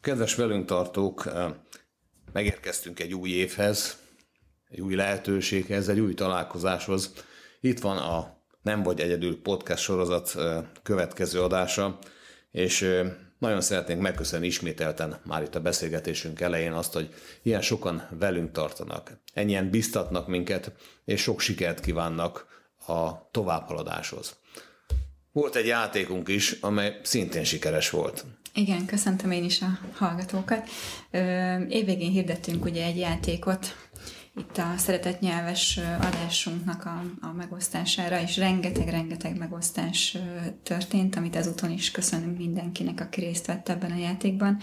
Kedves velünk tartók, megérkeztünk egy új évhez, egy új lehetőséghez, egy új találkozáshoz. Itt van a Nem vagy egyedül podcast sorozat következő adása, és nagyon szeretnénk megköszönni ismételten már itt a beszélgetésünk elején azt, hogy ilyen sokan velünk tartanak, ennyien biztatnak minket, és sok sikert kívánnak a továbbhaladáshoz. Volt egy játékunk is, amely szintén sikeres volt. Igen, köszöntöm én is a hallgatókat. Évvégén hirdettünk ugye egy játékot, itt a szeretett nyelves adásunknak a, a megosztására, és rengeteg-rengeteg megosztás történt, amit ezúton is köszönünk mindenkinek, aki részt vett ebben a játékban.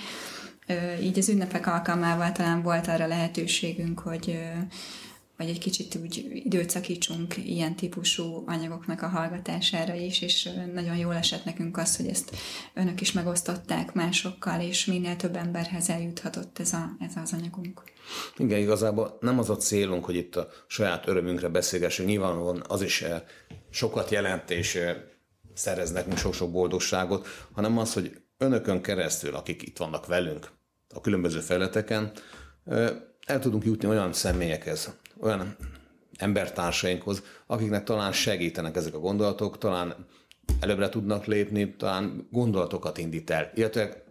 Így az ünnepek alkalmával talán volt arra lehetőségünk, hogy vagy egy kicsit úgy időt szakítsunk ilyen típusú anyagoknak a hallgatására is, és nagyon jól esett nekünk az, hogy ezt önök is megosztották másokkal, és minél több emberhez eljuthatott ez, a, ez az anyagunk. Igen, igazából nem az a célunk, hogy itt a saját örömünkre beszélgessünk, nyilvánvalóan az is sokat jelent, és szerez nekünk sok-sok boldogságot, hanem az, hogy önökön keresztül, akik itt vannak velünk a különböző felületeken, el tudunk jutni olyan személyekhez, olyan embertársainkhoz, akiknek talán segítenek ezek a gondolatok, talán előbbre tudnak lépni, talán gondolatokat indít el, illetve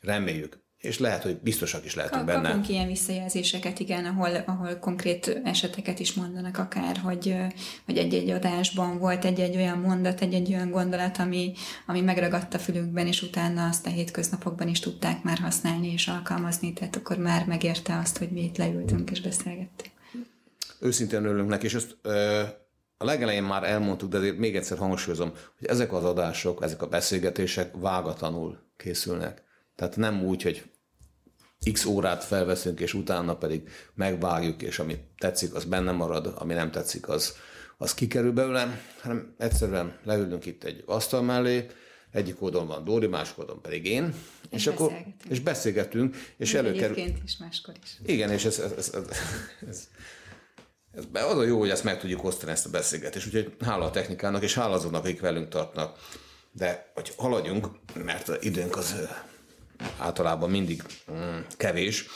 reméljük, és lehet, hogy biztosak is lehetünk Kapunk benne. Kapunk ilyen visszajelzéseket, igen, ahol, ahol konkrét eseteket is mondanak akár, hogy, hogy egy-egy adásban volt egy-egy olyan mondat, egy-egy olyan gondolat, ami, ami megragadt a fülükben, és utána azt a hétköznapokban is tudták már használni és alkalmazni, tehát akkor már megérte azt, hogy mi itt leültünk és beszélgettünk. Őszintén örülünk neki, és ezt a legelején már elmondtuk, de azért még egyszer hangsúlyozom, hogy ezek az adások, ezek a beszélgetések vágatlanul készülnek. Tehát nem úgy, hogy x órát felveszünk, és utána pedig megvágjuk, és ami tetszik, az benne marad, ami nem tetszik, az, az kikerül belőle, hanem egyszerűen leülünk itt egy asztal mellé, egyik oldalon van Dóri, másik oldalon pedig én, és, és akkor és beszélgetünk, és előkerül. Egyébként is, máskor is. Igen, és ez, ez, ez, ez, ez ez az a jó, hogy ezt meg tudjuk osztani, ezt a beszélgetést. Úgyhogy hála a technikának, és hála azoknak, akik velünk tartnak. De hogy haladjunk, mert az időnk az általában mindig mm, kevés,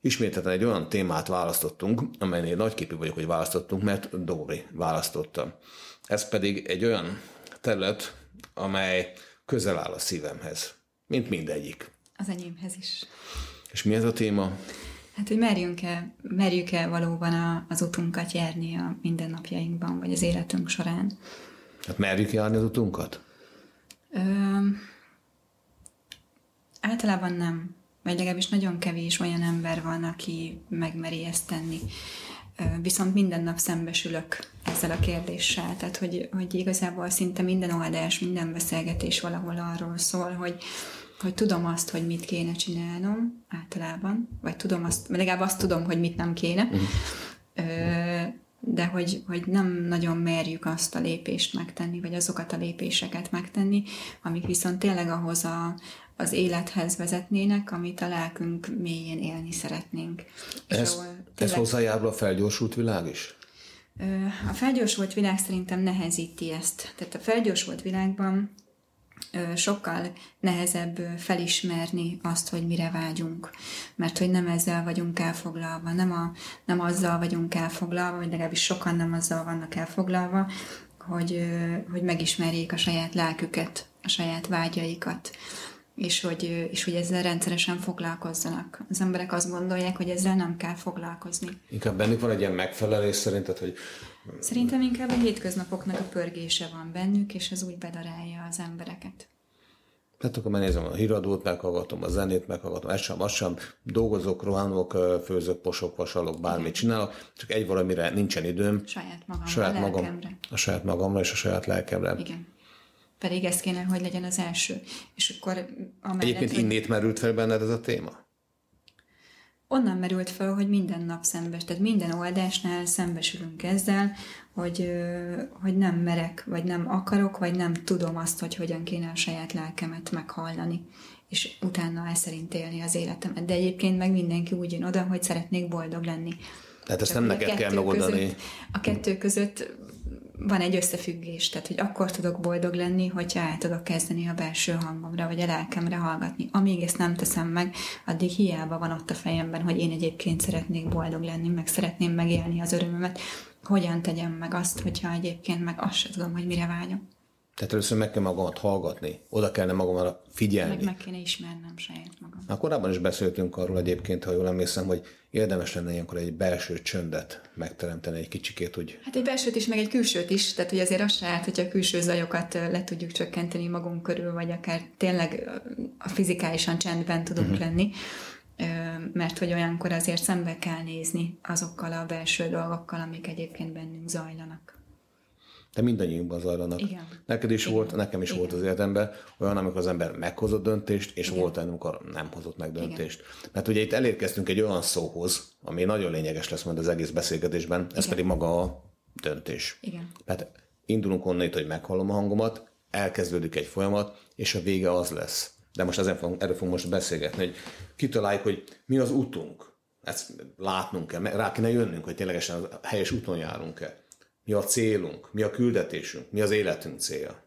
ismételten egy olyan témát választottunk, amelynél nagyképű vagyok, hogy választottunk, mert Dóri választotta. Ez pedig egy olyan terület, amely közel áll a szívemhez, mint mindegyik. Az enyémhez is. És mi ez a téma? Hát, hogy merjünk-e, merjük-e valóban a, az utunkat járni a mindennapjainkban, vagy az életünk során. Hát merjük járni az utunkat? Ö, általában nem. Vagy legalábbis nagyon kevés olyan ember van, aki megmeri ezt tenni. Viszont minden nap szembesülök ezzel a kérdéssel. Tehát, hogy, hogy igazából szinte minden oldás, minden beszélgetés valahol arról szól, hogy, hogy tudom azt, hogy mit kéne csinálnom általában, vagy tudom azt, legalább azt tudom, hogy mit nem kéne, uh-huh. de hogy, hogy nem nagyon merjük azt a lépést megtenni, vagy azokat a lépéseket megtenni, amik viszont tényleg ahhoz a, az élethez vezetnének, amit a lelkünk mélyén élni szeretnénk. Ez, ez hozzájárul a felgyorsult világ is? A felgyorsult világ szerintem nehezíti ezt. Tehát a felgyorsult világban sokkal nehezebb felismerni azt, hogy mire vágyunk. Mert hogy nem ezzel vagyunk elfoglalva, nem, a, nem azzal vagyunk elfoglalva, vagy legalábbis sokan nem azzal vannak elfoglalva, hogy, hogy megismerjék a saját lelküket, a saját vágyaikat és hogy, és hogy ezzel rendszeresen foglalkozzanak. Az emberek azt gondolják, hogy ezzel nem kell foglalkozni. Inkább bennük van egy ilyen megfelelés szerinted, hogy... Szerintem inkább a hétköznapoknak a pörgése van bennük, és ez úgy bedarálja az embereket. Tehát akkor megnézem a híradót, meghallgatom a zenét, meghallgatom, ezt sem, azt sem, dolgozok, rohanok, főzök, posok, vasalok, bármit csinálok, csak egy valamire nincsen időm. Saját magamra, saját magam, a saját magamra és a saját lelkemre. Igen. Pedig ez kéne, hogy legyen az első. És akkor amellett, Egyébként hogy... innét merült fel benned ez a téma? Onnan merült fel, hogy minden nap szembes, tehát minden oldásnál szembesülünk ezzel, hogy, hogy nem merek, vagy nem akarok, vagy nem tudom azt, hogy hogyan kéne a saját lelkemet meghallani, és utána el szerint élni az életemet. De egyébként meg mindenki úgy jön oda, hogy szeretnék boldog lenni. Tehát ezt nem neked kell megoldani. Között, a kettő között van egy összefüggés, tehát hogy akkor tudok boldog lenni, hogyha el tudok kezdeni a belső hangomra, vagy a lelkemre hallgatni. Amíg ezt nem teszem meg, addig hiába van ott a fejemben, hogy én egyébként szeretnék boldog lenni, meg szeretném megélni az örömömet. Hogyan tegyem meg azt, hogyha egyébként meg azt sem tudom, hogy mire vágyom. Tehát először meg kell magamat hallgatni, oda kellene magamra figyelni. Meg meg kéne ismernem saját magam. Na, korábban is beszéltünk arról egyébként, ha jól emlékszem, hogy érdemes lenne ilyenkor egy belső csöndet megteremteni egy kicsikét, hogy Hát egy belsőt is, meg egy külsőt is, tehát hogy azért az se állt, hogyha a külső zajokat le tudjuk csökkenteni magunk körül, vagy akár tényleg a fizikálisan csendben tudunk uh-huh. lenni, mert hogy olyankor azért szembe kell nézni azokkal a belső dolgokkal, amik egyébként bennünk zajlanak. De mindannyiunkban zajlanak. Igen. Neked is Igen. volt, nekem is Igen. volt az életemben olyan, amikor az ember meghozott döntést, és Igen. volt olyan, amikor nem hozott meg döntést. Mert ugye itt elérkeztünk egy olyan szóhoz, ami nagyon lényeges lesz majd az egész beszélgetésben, ez Igen. pedig maga a döntés. Igen. Tehát indulunk onnan itt, hogy meghallom a hangomat, elkezdődik egy folyamat, és a vége az lesz. De most ezen fogunk, erről fogunk most beszélgetni, hogy kitaláljuk, hogy mi az utunk. Ezt látnunk kell, rá kéne jönnünk, hogy ténylegesen a helyes úton járunk-e. Mi a célunk, mi a küldetésünk, mi az életünk célja.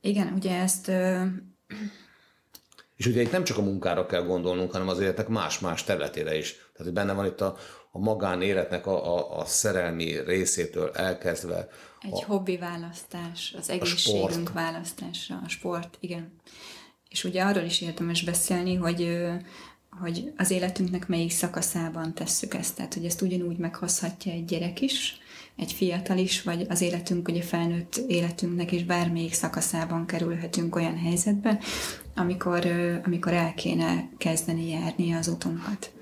Igen, ugye ezt ö, És ugye itt nem csak a munkára kell gondolnunk, hanem az életnek más-más területére is. Tehát hogy benne van itt a, a magánéletnek a, a, a szerelmi részétől elkezdve. Egy a, hobbi választás, az egészségünk sport. választása, a sport, igen. És ugye arról is érdemes beszélni, hogy, hogy az életünknek melyik szakaszában tesszük ezt. Tehát, hogy ezt ugyanúgy meghozhatja egy gyerek is, egy fiatal is, vagy az életünk, ugye felnőtt életünknek is bármelyik szakaszában kerülhetünk olyan helyzetbe, amikor, amikor el kéne kezdeni járni az utunkat.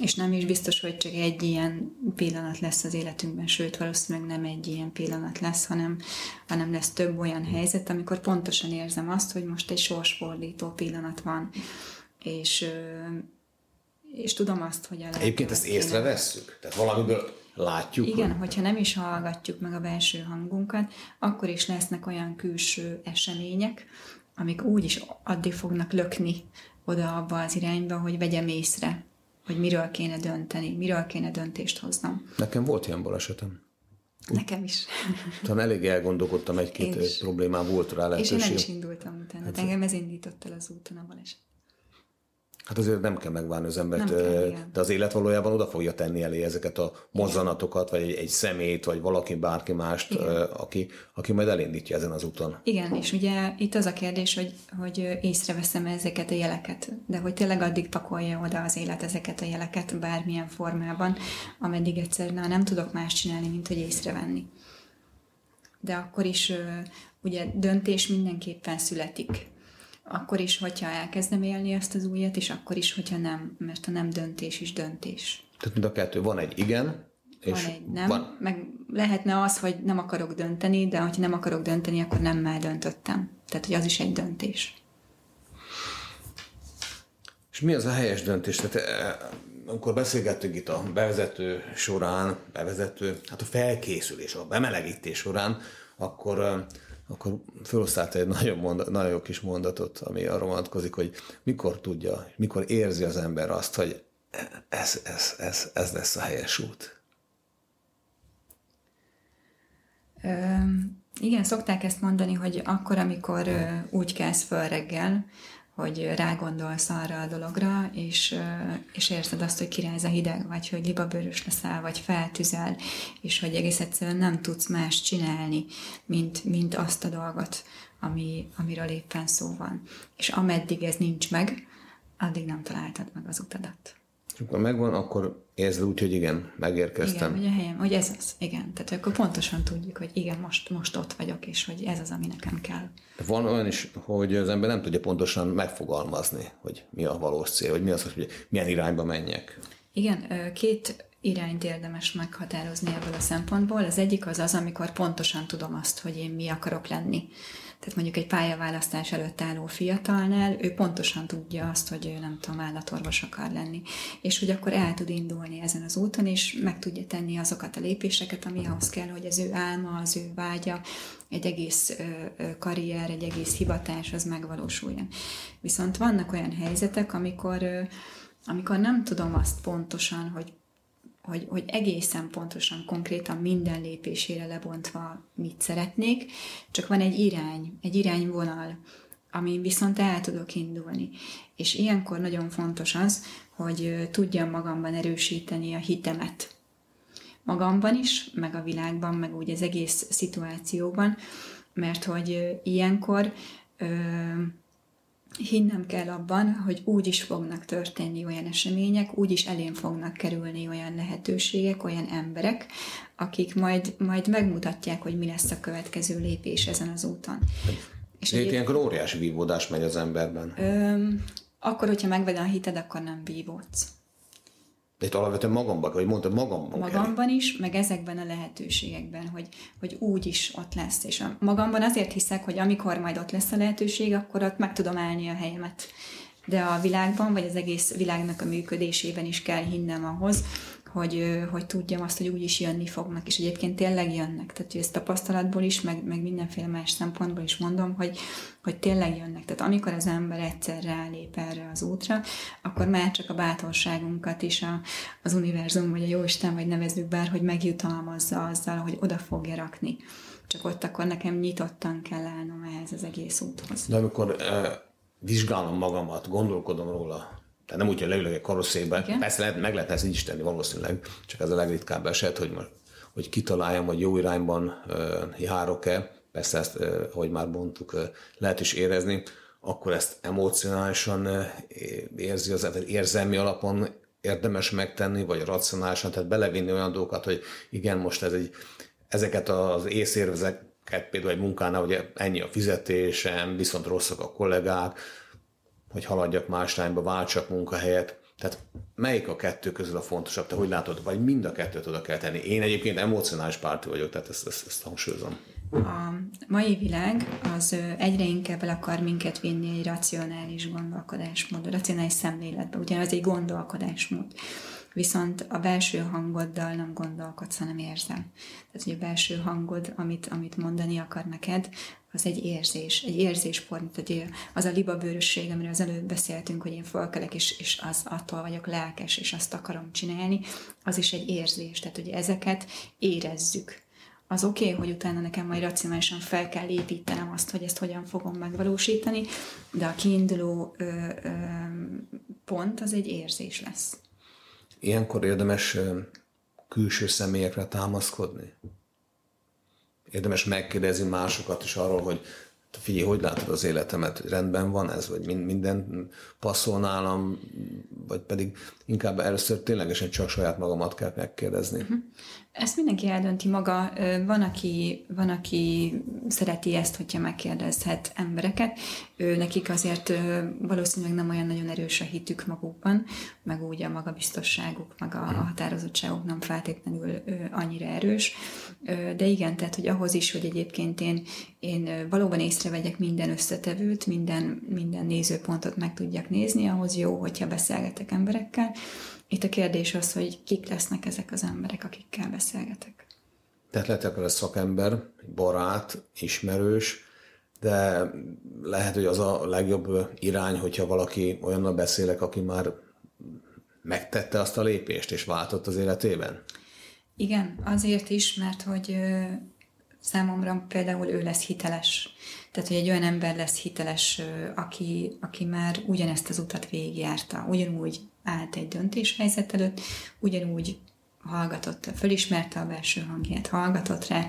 És nem is biztos, hogy csak egy ilyen pillanat lesz az életünkben, sőt, valószínűleg nem egy ilyen pillanat lesz, hanem, hanem lesz több olyan helyzet, amikor pontosan érzem azt, hogy most egy sorsfordító pillanat van. És, és tudom azt, hogy a Egyébként ezt észrevesszük? Tehát valamiből látjuk? igen, hogy- hogyha nem is hallgatjuk meg a belső hangunkat, akkor is lesznek olyan külső események, amik úgy is addig fognak lökni oda abba az irányba, hogy vegyem észre, hogy miről kéne dönteni, miről kéne döntést hoznom. Nekem volt ilyen balesetem. Nekem is. Talán elég elgondolkodtam, egy-két problémám volt rá És én lehetőség. nem is indultam utána. Hát engem ez indított el az úton a baleset. Hát azért nem kell megvárni az embert, Nem kell, ö, igen. de az élet valójában oda fogja tenni elé ezeket a mozzanatokat, vagy egy, egy szemét, vagy valaki, bárki mást, aki, aki majd elindítja ezen az úton. Igen, és ugye itt az a kérdés, hogy, hogy észreveszem ezeket a jeleket, de hogy tényleg addig pakolja oda az élet ezeket a jeleket bármilyen formában, ameddig egyszer na, nem tudok más csinálni, mint hogy észrevenni. De akkor is ugye döntés mindenképpen születik. Akkor is, hogyha elkezdem élni ezt az újat, és akkor is, hogyha nem, mert a nem döntés is döntés. Tehát mind a kettő. Van egy igen, és Van egy nem, van, meg lehetne az, hogy nem akarok dönteni, de hogyha nem akarok dönteni, akkor nem már döntöttem. Tehát, hogy az is egy döntés. És mi az a helyes döntés? Tehát, eh, amikor beszélgettünk itt a bevezető során, bevezető, hát a felkészülés, a bemelegítés során, akkor, eh, akkor felosztálta egy nagyon, mondat, nagyon jó kis mondatot, ami arra vonatkozik, hogy mikor tudja, mikor érzi az ember azt, hogy ez, ez, ez, ez lesz a helyes út. Igen, szokták ezt mondani, hogy akkor, amikor úgy kelsz föl reggel, hogy rágondolsz arra a dologra, és, és érzed azt, hogy királyz a hideg, vagy hogy libabőrös leszel, vagy feltüzel, és hogy egész egyszerűen nem tudsz más csinálni, mint, mint azt a dolgot, ami, amiről éppen szó van. És ameddig ez nincs meg, addig nem találtad meg az utadat. És amikor megvan, akkor érzed úgy, hogy igen, megérkeztem. Igen, hogy a helyem, hogy ez az, igen. Tehát akkor pontosan tudjuk, hogy igen, most, most ott vagyok, és hogy ez az, ami nekem kell. Van olyan is, hogy az ember nem tudja pontosan megfogalmazni, hogy mi a valós cél, hogy mi az, hogy milyen irányba menjek. Igen, két irányt érdemes meghatározni ebből a szempontból. Az egyik az az, amikor pontosan tudom azt, hogy én mi akarok lenni. Tehát mondjuk egy pályaválasztás előtt álló fiatalnál, ő pontosan tudja azt, hogy ő nem tudom, állatorvos akar lenni. És hogy akkor el tud indulni ezen az úton, és meg tudja tenni azokat a lépéseket, ami ahhoz kell, hogy az ő álma, az ő vágya, egy egész karrier, egy egész hivatás az megvalósuljon. Viszont vannak olyan helyzetek, amikor, amikor nem tudom azt pontosan, hogy hogy, hogy egészen pontosan, konkrétan minden lépésére lebontva mit szeretnék, csak van egy irány, egy irányvonal, amin viszont el tudok indulni. És ilyenkor nagyon fontos az, hogy tudjam magamban erősíteni a hitemet. Magamban is, meg a világban, meg úgy az egész szituációban, mert hogy ilyenkor hinnem kell abban, hogy úgy is fognak történni olyan események, úgy is elén fognak kerülni olyan lehetőségek, olyan emberek, akik majd, majd megmutatják, hogy mi lesz a következő lépés ezen az úton. És egy ilyenkor óriási vívódás megy az emberben. Ö, akkor, hogyha megved a hited, akkor nem vívódsz. De itt alapvetően magamban, vagy mondtad, magamban Magamban kell. is, meg ezekben a lehetőségekben, hogy, hogy úgy is ott lesz. És a, magamban azért hiszek, hogy amikor majd ott lesz a lehetőség, akkor ott meg tudom állni a helyemet. De a világban, vagy az egész világnak a működésében is kell hinnem ahhoz, hogy, hogy tudjam azt, hogy úgy is jönni fognak, és egyébként tényleg jönnek. Tehát hogy ezt tapasztalatból is, meg, meg mindenféle más szempontból is mondom, hogy, hogy tényleg jönnek. Tehát amikor az ember egyszer rálép erre az útra, akkor már csak a bátorságunkat is a, az univerzum, vagy a Jóisten, vagy nevezzük bár, hogy megjutalmazza azzal, hogy oda fogja rakni. Csak ott akkor nekem nyitottan kell állnom ehhez az egész úthoz. De amikor eh, vizsgálom magamat, gondolkodom róla, tehát nem úgy, hogy leülök egy karosszébe. Igen. Persze lehet, meg lehetne ezt így is tenni valószínűleg, csak ez a legritkább eset, hogy, most, hogy kitaláljam, hogy jó irányban uh, járok-e. Persze ezt, uh, hogy már mondtuk, uh, lehet is érezni, akkor ezt emocionálisan uh, érzi az érzelmi alapon érdemes megtenni, vagy racionálisan, tehát belevinni olyan dolgokat, hogy igen, most ez egy, ezeket az észérvezeket például egy munkánál, hogy ennyi a fizetésem, viszont rosszak a kollégák, hogy haladjak más irányba, váltsak munkahelyet. Tehát melyik a kettő közül a fontosabb? Te hogy látod? Vagy mind a kettőt oda kell tenni? Én egyébként emocionális párti vagyok, tehát ezt, ezt, ezt hangsúlyozom. A mai világ az egyre inkább el akar minket vinni egy racionális gondolkodásmód, racionális szemléletbe, ugyanaz egy gondolkodásmód viszont a belső hangoddal nem gondolkodsz, hanem érzel. Tehát, hogy a belső hangod, amit, amit mondani akar neked, az egy érzés, egy érzéspont, hogy az a libabőrösség, amiről az előbb beszéltünk, hogy én fölkelek, és, és az attól vagyok lelkes, és azt akarom csinálni, az is egy érzés. Tehát, hogy ezeket érezzük. Az oké, okay, hogy utána nekem majd racionálisan fel kell építenem azt, hogy ezt hogyan fogom megvalósítani, de a kiinduló ö, ö, pont az egy érzés lesz. Ilyenkor érdemes külső személyekre támaszkodni? Érdemes megkérdezni másokat is arról, hogy figyelj, hogy látod az életemet, rendben van ez, vagy minden passzol nálam, vagy pedig inkább először ténylegesen csak saját magamat kell megkérdezni. Uh-huh. Ezt mindenki eldönti maga. Van aki, van, aki szereti ezt, hogyha megkérdezhet embereket. Ő, nekik azért valószínűleg nem olyan nagyon erős a hitük magukban, meg úgy a magabiztosságuk, meg a, a határozottságuk nem feltétlenül annyira erős. De igen, tehát, hogy ahhoz is, hogy egyébként én, én valóban észrevegyek minden összetevőt, minden, minden nézőpontot meg tudjak nézni, ahhoz jó, hogyha beszélgetek emberekkel, itt a kérdés az, hogy kik lesznek ezek az emberek, akikkel beszélgetek. Tehát lehet akar a szakember, barát, ismerős, de lehet, hogy az a legjobb irány, hogyha valaki olyannal beszélek, aki már megtette azt a lépést, és váltott az életében? Igen, azért is, mert hogy számomra például ő lesz hiteles. Tehát, hogy egy olyan ember lesz hiteles, aki, aki már ugyanezt az utat végigjárta, ugyanúgy állt egy döntéshelyzet előtt, ugyanúgy hallgatott, fölismerte a belső hangját, hallgatott rá,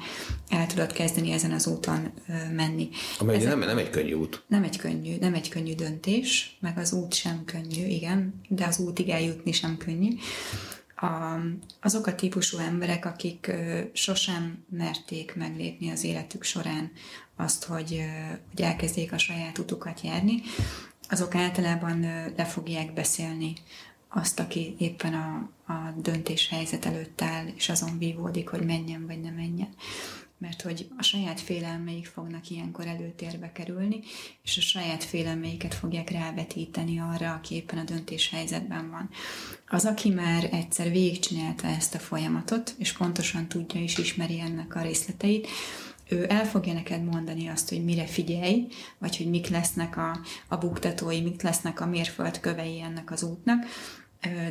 el tudott kezdeni ezen az úton menni. Amely nem, nem egy könnyű út. Nem egy könnyű, nem egy könnyű döntés, meg az út sem könnyű, igen, de az útig eljutni sem könnyű. A, azok a típusú emberek, akik ö, sosem merték meglépni az életük során azt, hogy, ö, hogy elkezdjék a saját utukat járni, azok általában le fogják beszélni azt, aki éppen a, a döntéshelyzet előtt áll, és azon vívódik, hogy menjen vagy ne menjen. Mert hogy a saját félelmeik fognak ilyenkor előtérbe kerülni, és a saját félelmeiket fogják rávetíteni arra, aki éppen a döntéshelyzetben van. Az, aki már egyszer végigcsinálta ezt a folyamatot, és pontosan tudja és ismeri ennek a részleteit, ő el fogja neked mondani azt, hogy mire figyelj, vagy hogy mik lesznek a, a buktatói, mik lesznek a mérföldkövei ennek az útnak,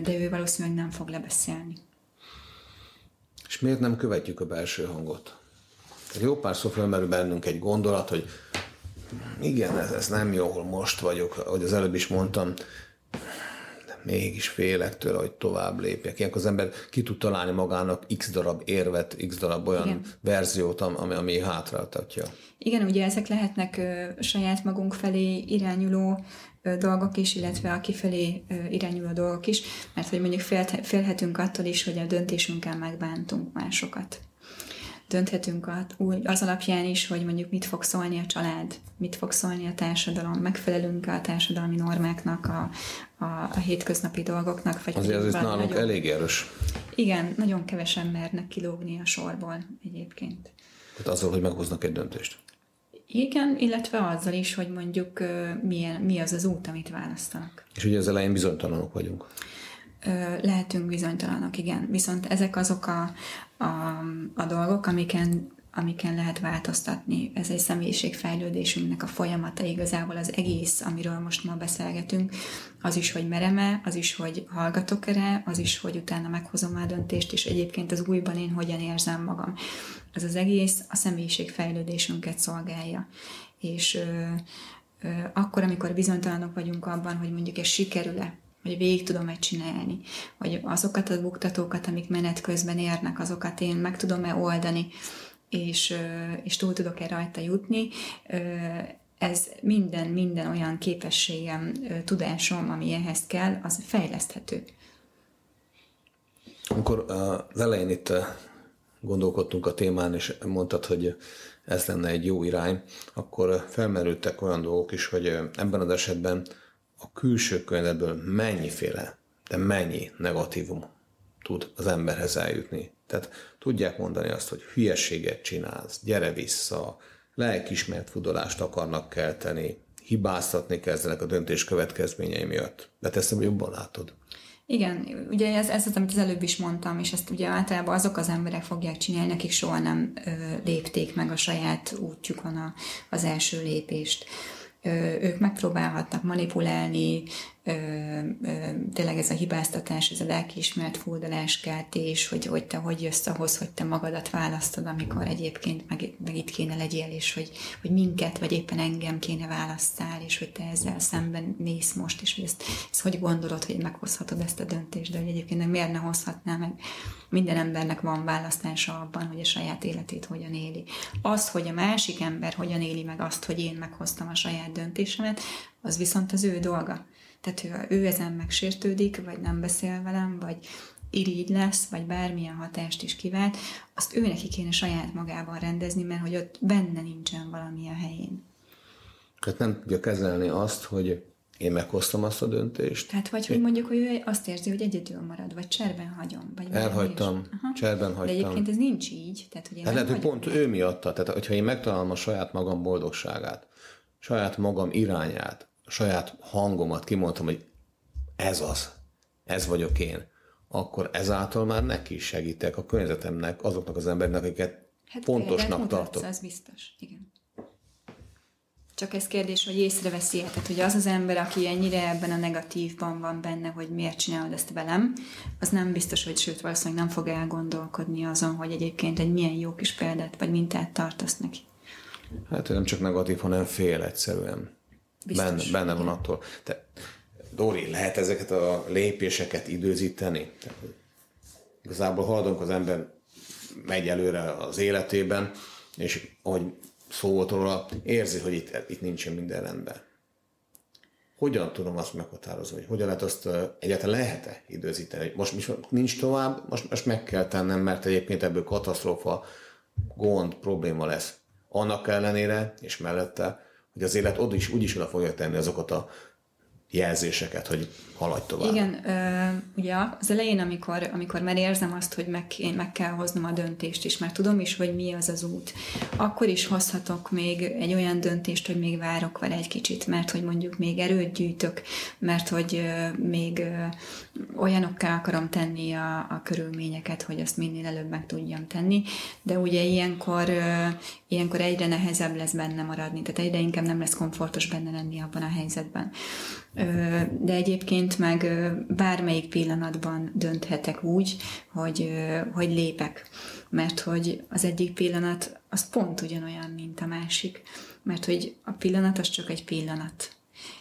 de ő valószínűleg nem fog lebeszélni. És miért nem követjük a belső hangot? Jó párszor felmerül bennünk egy gondolat, hogy igen, ez, ez nem jó, most vagyok, ahogy az előbb is mondtam, de mégis félek tőle, hogy tovább lépjek. Ilyenkor az ember ki tud találni magának x darab érvet, x darab olyan Igen. verziót, ami, ami hátráltatja. Igen, ugye ezek lehetnek ö, saját magunk felé irányuló ö, dolgok is, illetve a kifelé ö, irányuló dolgok is, mert hogy mondjuk fél, félhetünk attól is, hogy a döntésünkkel megbántunk másokat dönthetünk az alapján is, hogy mondjuk mit fog szólni a család, mit fog szólni a társadalom, megfelelünk a társadalmi normáknak, a, a, a hétköznapi dolgoknak. Vagy Azért ez nálunk nagyon, elég erős. Igen, nagyon kevesen mernek kilógni a sorból egyébként. Tehát azzal, hogy meghoznak egy döntést. Igen, illetve azzal is, hogy mondjuk milyen, mi az az út, amit választanak. És ugye az elején bizonytalanok vagyunk lehetünk bizonytalanok, igen. Viszont ezek azok a, a, a dolgok, amiken, amiken lehet változtatni. Ez egy személyiségfejlődésünknek a folyamata igazából az egész, amiről most ma beszélgetünk. Az is, hogy mereme, az is, hogy hallgatok erre, az is, hogy utána meghozom a döntést, és egyébként az újban én hogyan érzem magam. Ez az egész a személyiségfejlődésünket szolgálja. És ö, ö, akkor, amikor bizonytalanok vagyunk abban, hogy mondjuk ez sikerül-e, hogy végig tudom-e csinálni, hogy azokat a buktatókat, amik menet közben érnek, azokat én meg tudom-e oldani, és, és túl tudok-e rajta jutni. Ez minden, minden olyan képességem, tudásom, ami ehhez kell, az fejleszthető. Amikor az elején itt gondolkodtunk a témán, és mondtad, hogy ez lenne egy jó irány, akkor felmerültek olyan dolgok is, hogy ebben az esetben a külső környezetből mennyiféle, de mennyi negatívum tud az emberhez eljutni. Tehát tudják mondani azt, hogy hülyeséget csinálsz, gyere vissza, lelkismert fudolást akarnak kelteni, hibáztatni kezdenek a döntés következményei miatt. De te ezt jobban látod. Igen, ugye ez, ez az, amit az előbb is mondtam, és ezt ugye általában azok az emberek fogják csinálni, akik soha nem ö, lépték meg a saját útjukon a, az első lépést ők megpróbálhatnak manipulálni, tényleg ez a hibáztatás, ez a lelkiismert furdaláskeltés, hogy, hogy te hogy jössz ahhoz, hogy te magadat választod, amikor egyébként meg, meg itt kéne legyél, és hogy, hogy minket, vagy éppen engem kéne választál, és hogy te ezzel szemben mész most, és hogy ezt, ezt hogy gondolod, hogy meghozhatod ezt a döntést, de hogy egyébként miért ne hozhatná meg. Minden embernek van választása abban, hogy a saját életét hogyan éli. Az, hogy a másik ember hogyan éli meg azt, hogy én meghoztam a saját döntésemet, az viszont az ő dolga. Tehát ő, ő ezen megsértődik, vagy nem beszél velem, vagy irigy lesz, vagy bármilyen hatást is kivált, azt ő neki kéne saját magában rendezni, mert hogy ott benne nincsen valami a helyén. Tehát nem tudja kezelni azt, hogy én meghoztam azt a döntést. Tehát vagy, hogy mondjuk, hogy ő azt érzi, hogy egyedül marad, vagy cserben hagyom. Vagy Elhagytam, cserben hagytam. De egyébként ez nincs így. Tehát, hogy hát lehet, hogy pont ő miatta. Tehát, hogyha én megtalálom a saját magam boldogságát, saját magam irányát, saját hangomat kimondtam, hogy ez az, ez vagyok én, akkor ezáltal már neki is segítek a környezetemnek, azoknak az embernek, akiket hát fontosnak tartok. az biztos, igen. Csak ez kérdés, hogy észreveszi -e. Tehát, hogy az az ember, aki ennyire ebben a negatívban van benne, hogy miért csinálod ezt velem, az nem biztos, hogy sőt, valószínűleg nem fog elgondolkodni azon, hogy egyébként egy milyen jó kis példát vagy mintát tartasz neki. Hát nem csak negatív, hanem fél egyszerűen. Benne, benne van attól. Te, Dori, lehet ezeket a lépéseket időzíteni? Tehát, igazából haladunk az ember megy előre az életében, és ahogy szó volt róla, érzi, hogy itt, itt nincsen minden rendben. Hogyan tudom azt meghatározni, hogy hogyan lehet azt egyáltalán lehet-e időzíteni? Most, most nincs tovább, most, most meg kell tennem, mert egyébként ebből katasztrófa, gond, probléma lesz. Annak ellenére, és mellette, hogy az élet oda is, úgyis oda fogja tenni azokat a jelzéseket, hogy haladj tovább. Igen, ö, ugye az elején, amikor, amikor már érzem azt, hogy meg, én meg kell hoznom a döntést, és már tudom is, hogy mi az az út, akkor is hozhatok még egy olyan döntést, hogy még várok vele egy kicsit, mert hogy mondjuk még erőt gyűjtök, mert hogy ö, még ö, olyanokká akarom tenni a, a körülményeket, hogy azt minél előbb meg tudjam tenni, de ugye ilyenkor, ö, ilyenkor egyre nehezebb lesz benne maradni, tehát egyre inkább nem lesz komfortos benne lenni abban a helyzetben de egyébként meg bármelyik pillanatban dönthetek úgy, hogy, hogy lépek. Mert hogy az egyik pillanat az pont ugyanolyan, mint a másik. Mert hogy a pillanat az csak egy pillanat.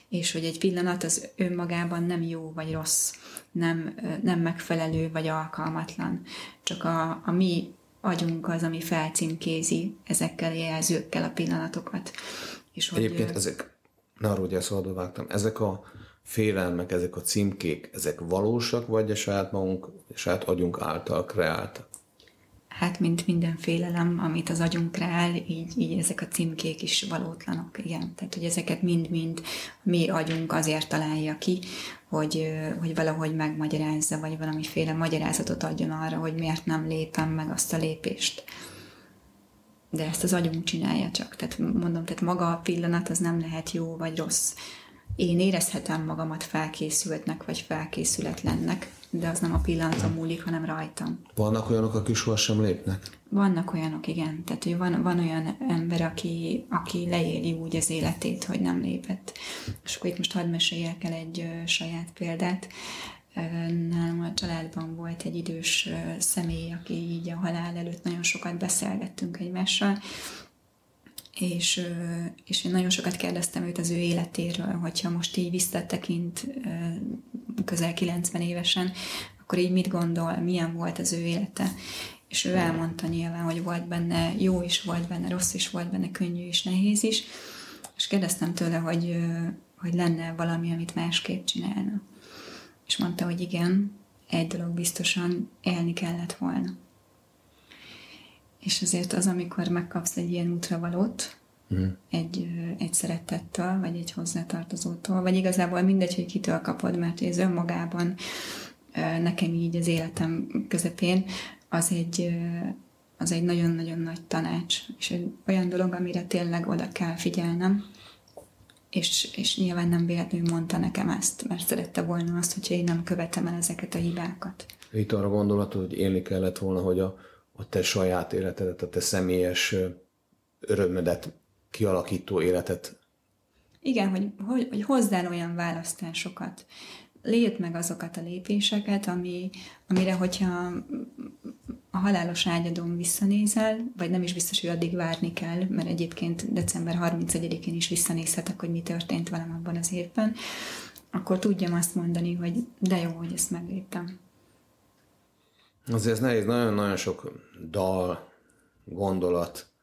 És hogy egy pillanat az önmagában nem jó vagy rossz, nem, nem megfelelő vagy alkalmatlan. Csak a, a mi agyunk az, ami felcímkézi ezekkel a jelzőkkel a pillanatokat. És hogy Egyébként ezek, ne arra, hogy vágtam, ezek a félelmek, ezek a címkék, ezek valósak, vagy a saját magunk, a saját agyunk által kreáltak? Hát, mint minden félelem, amit az agyunk kreál, így, így ezek a címkék is valótlanok, igen. Tehát, hogy ezeket mind-mind mi agyunk azért találja ki, hogy, hogy valahogy megmagyarázza, vagy valamiféle magyarázatot adjon arra, hogy miért nem lépem meg azt a lépést. De ezt az agyunk csinálja csak. Tehát mondom, tehát maga a pillanat az nem lehet jó vagy rossz. Én érezhetem magamat felkészültnek, vagy felkészületlennek, de az nem a pillanatom múlik, hanem rajtam. Vannak olyanok, akik sohasem lépnek? Vannak olyanok, igen. Tehát, hogy van, van olyan ember, aki, aki leéli úgy az életét, hogy nem lépett. És akkor itt most hadd meséljek el egy ö, saját példát. Nálam a családban volt egy idős személy, aki így a halál előtt nagyon sokat beszélgettünk egymással, és, és én nagyon sokat kérdeztem őt az ő életéről, hogyha most így visszatekint közel 90 évesen, akkor így mit gondol, milyen volt az ő élete. És ő elmondta nyilván, hogy volt benne jó is, volt benne rossz is, volt benne könnyű is, nehéz is, és kérdeztem tőle, hogy, hogy lenne valami, amit másképp csinálna. És mondta, hogy igen, egy dolog biztosan élni kellett volna. És azért az, amikor megkapsz egy ilyen útravalót, uh-huh. egy, egy szerettettől, vagy egy hozzátartozótól, vagy igazából mindegy, hogy kitől kapod, mert ez önmagában nekem így az életem közepén az egy, az egy nagyon-nagyon nagy tanács, és egy olyan dolog, amire tényleg oda kell figyelnem, és, és nyilván nem véletlenül mondta nekem ezt, mert szerette volna azt, hogyha én nem követem el ezeket a hibákat. Itt arra gondolatod, hogy élni kellett volna, hogy a, a te saját életedet, a te személyes örömödet kialakító életet. Igen, hogy, hogy, hogy hozzál olyan választásokat. Lépd meg azokat a lépéseket, ami, amire, hogyha a halálos ágyadon visszanézel, vagy nem is biztos, hogy addig várni kell, mert egyébként december 31-én is visszanézhetek, hogy mi történt velem abban az évben, akkor tudjam azt mondani, hogy de jó, hogy ezt megléptem. Azért ez nehéz, nagyon-nagyon sok dal, gondolat,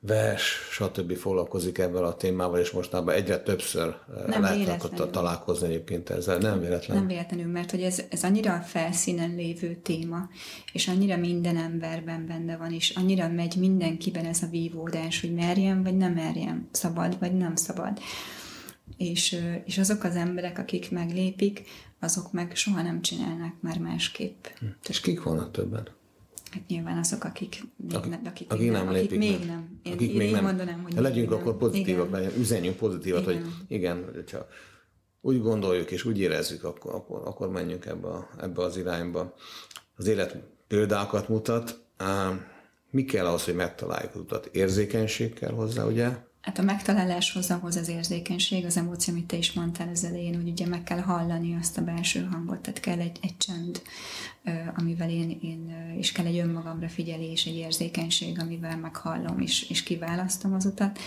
vers, stb. foglalkozik ebben a témával, és mostában egyre többször eh, nem lehet találkozni egyébként ezzel. Nem véletlenül. Nem véletlenül, mert hogy ez, ez annyira a felszínen lévő téma, és annyira minden emberben benne van, és annyira megy mindenkiben ez a vívódás, hogy merjem, vagy nem merjem, szabad, vagy nem szabad. És, és azok az emberek, akik meglépik, azok meg soha nem csinálnak már másképp. Hm. És kik vannak többen? Hát nyilván azok, akik még, akik, nem, akik, akik nem, akik lépik még nem. Én, akik én még nem. mondanám, hogy legyünk még akkor pozitívak, igen. üzenjünk pozitívat, igen. hogy igen, hogyha úgy gondoljuk és úgy érezzük, akkor, akkor, akkor menjünk ebbe, a, ebbe az irányba. Az élet példákat mutat. Mi kell ahhoz, hogy megtaláljuk az utat? Érzékenység kell hozzá, ugye? Hát a megtaláláshoz ahhoz az érzékenység, az emóció, amit te is mondtál az elején, hogy ugye meg kell hallani azt a belső hangot, tehát kell egy, egy csend, amivel én, én, és kell egy önmagamra figyelés, egy érzékenység, amivel meghallom és, és kiválasztom az utat.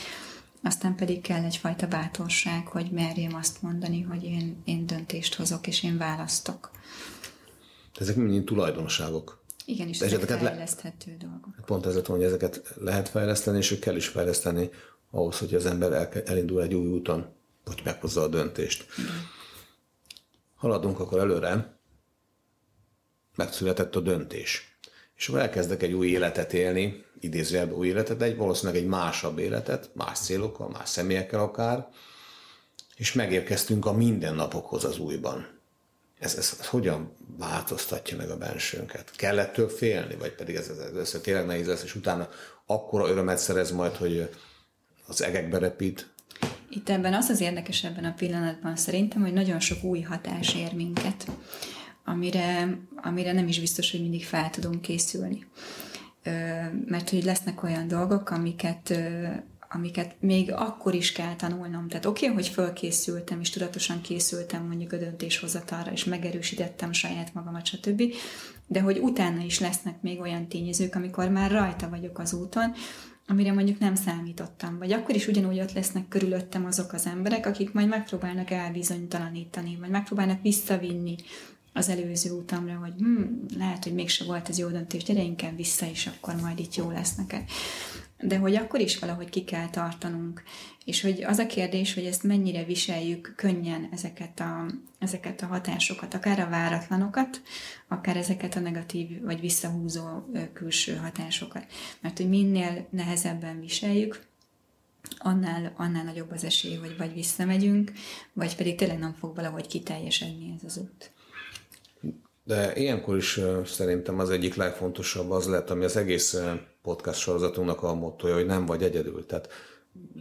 Aztán pedig kell egyfajta bátorság, hogy merjem azt mondani, hogy én, én döntést hozok, és én választok. Ezek mind tulajdonságok. Igen, és ezek fejleszthető le... dolgok. Pont ezért van, hogy ezeket lehet fejleszteni, és kell is fejleszteni ahhoz, hogy az ember el, elindul egy új úton, hogy meghozza a döntést. Haladunk akkor előre, megszületett a döntés. És akkor elkezdek egy új életet élni, idézőjelben új életet, egy valószínűleg egy másabb életet, más célokkal, más személyekkel akár, és megérkeztünk a mindennapokhoz az újban. Ez, ez, ez hogyan változtatja meg a bensőnket? Kellett több félni, vagy pedig ez, ez, ez tényleg nehéz lesz, és utána akkora örömet szerez majd, hogy az egekbe repít. Itt ebben az az érdekes ebben a pillanatban szerintem, hogy nagyon sok új hatás ér minket, amire, amire nem is biztos, hogy mindig fel tudunk készülni. Mert hogy lesznek olyan dolgok, amiket, amiket még akkor is kell tanulnom. Tehát oké, okay, hogy fölkészültem, és tudatosan készültem mondjuk a döntéshozatalra, és megerősítettem saját magamat, stb. De hogy utána is lesznek még olyan tényezők, amikor már rajta vagyok az úton, amire mondjuk nem számítottam. Vagy akkor is ugyanúgy ott lesznek körülöttem azok az emberek, akik majd megpróbálnak elbizonytalanítani, vagy megpróbálnak visszavinni az előző utamra, hogy hm, lehet, hogy mégse volt ez jó döntés, gyere inkább vissza, és akkor majd itt jó lesz neked de hogy akkor is valahogy ki kell tartanunk. És hogy az a kérdés, hogy ezt mennyire viseljük könnyen ezeket a, ezeket a hatásokat, akár a váratlanokat, akár ezeket a negatív vagy visszahúzó külső hatásokat. Mert hogy minél nehezebben viseljük, annál, annál nagyobb az esély, hogy vagy visszamegyünk, vagy pedig tényleg nem fog valahogy kiteljesedni ez az út. De ilyenkor is szerintem az egyik legfontosabb az lett, ami az egész podcast sorozatunknak a mottoja, hogy nem vagy egyedül. Tehát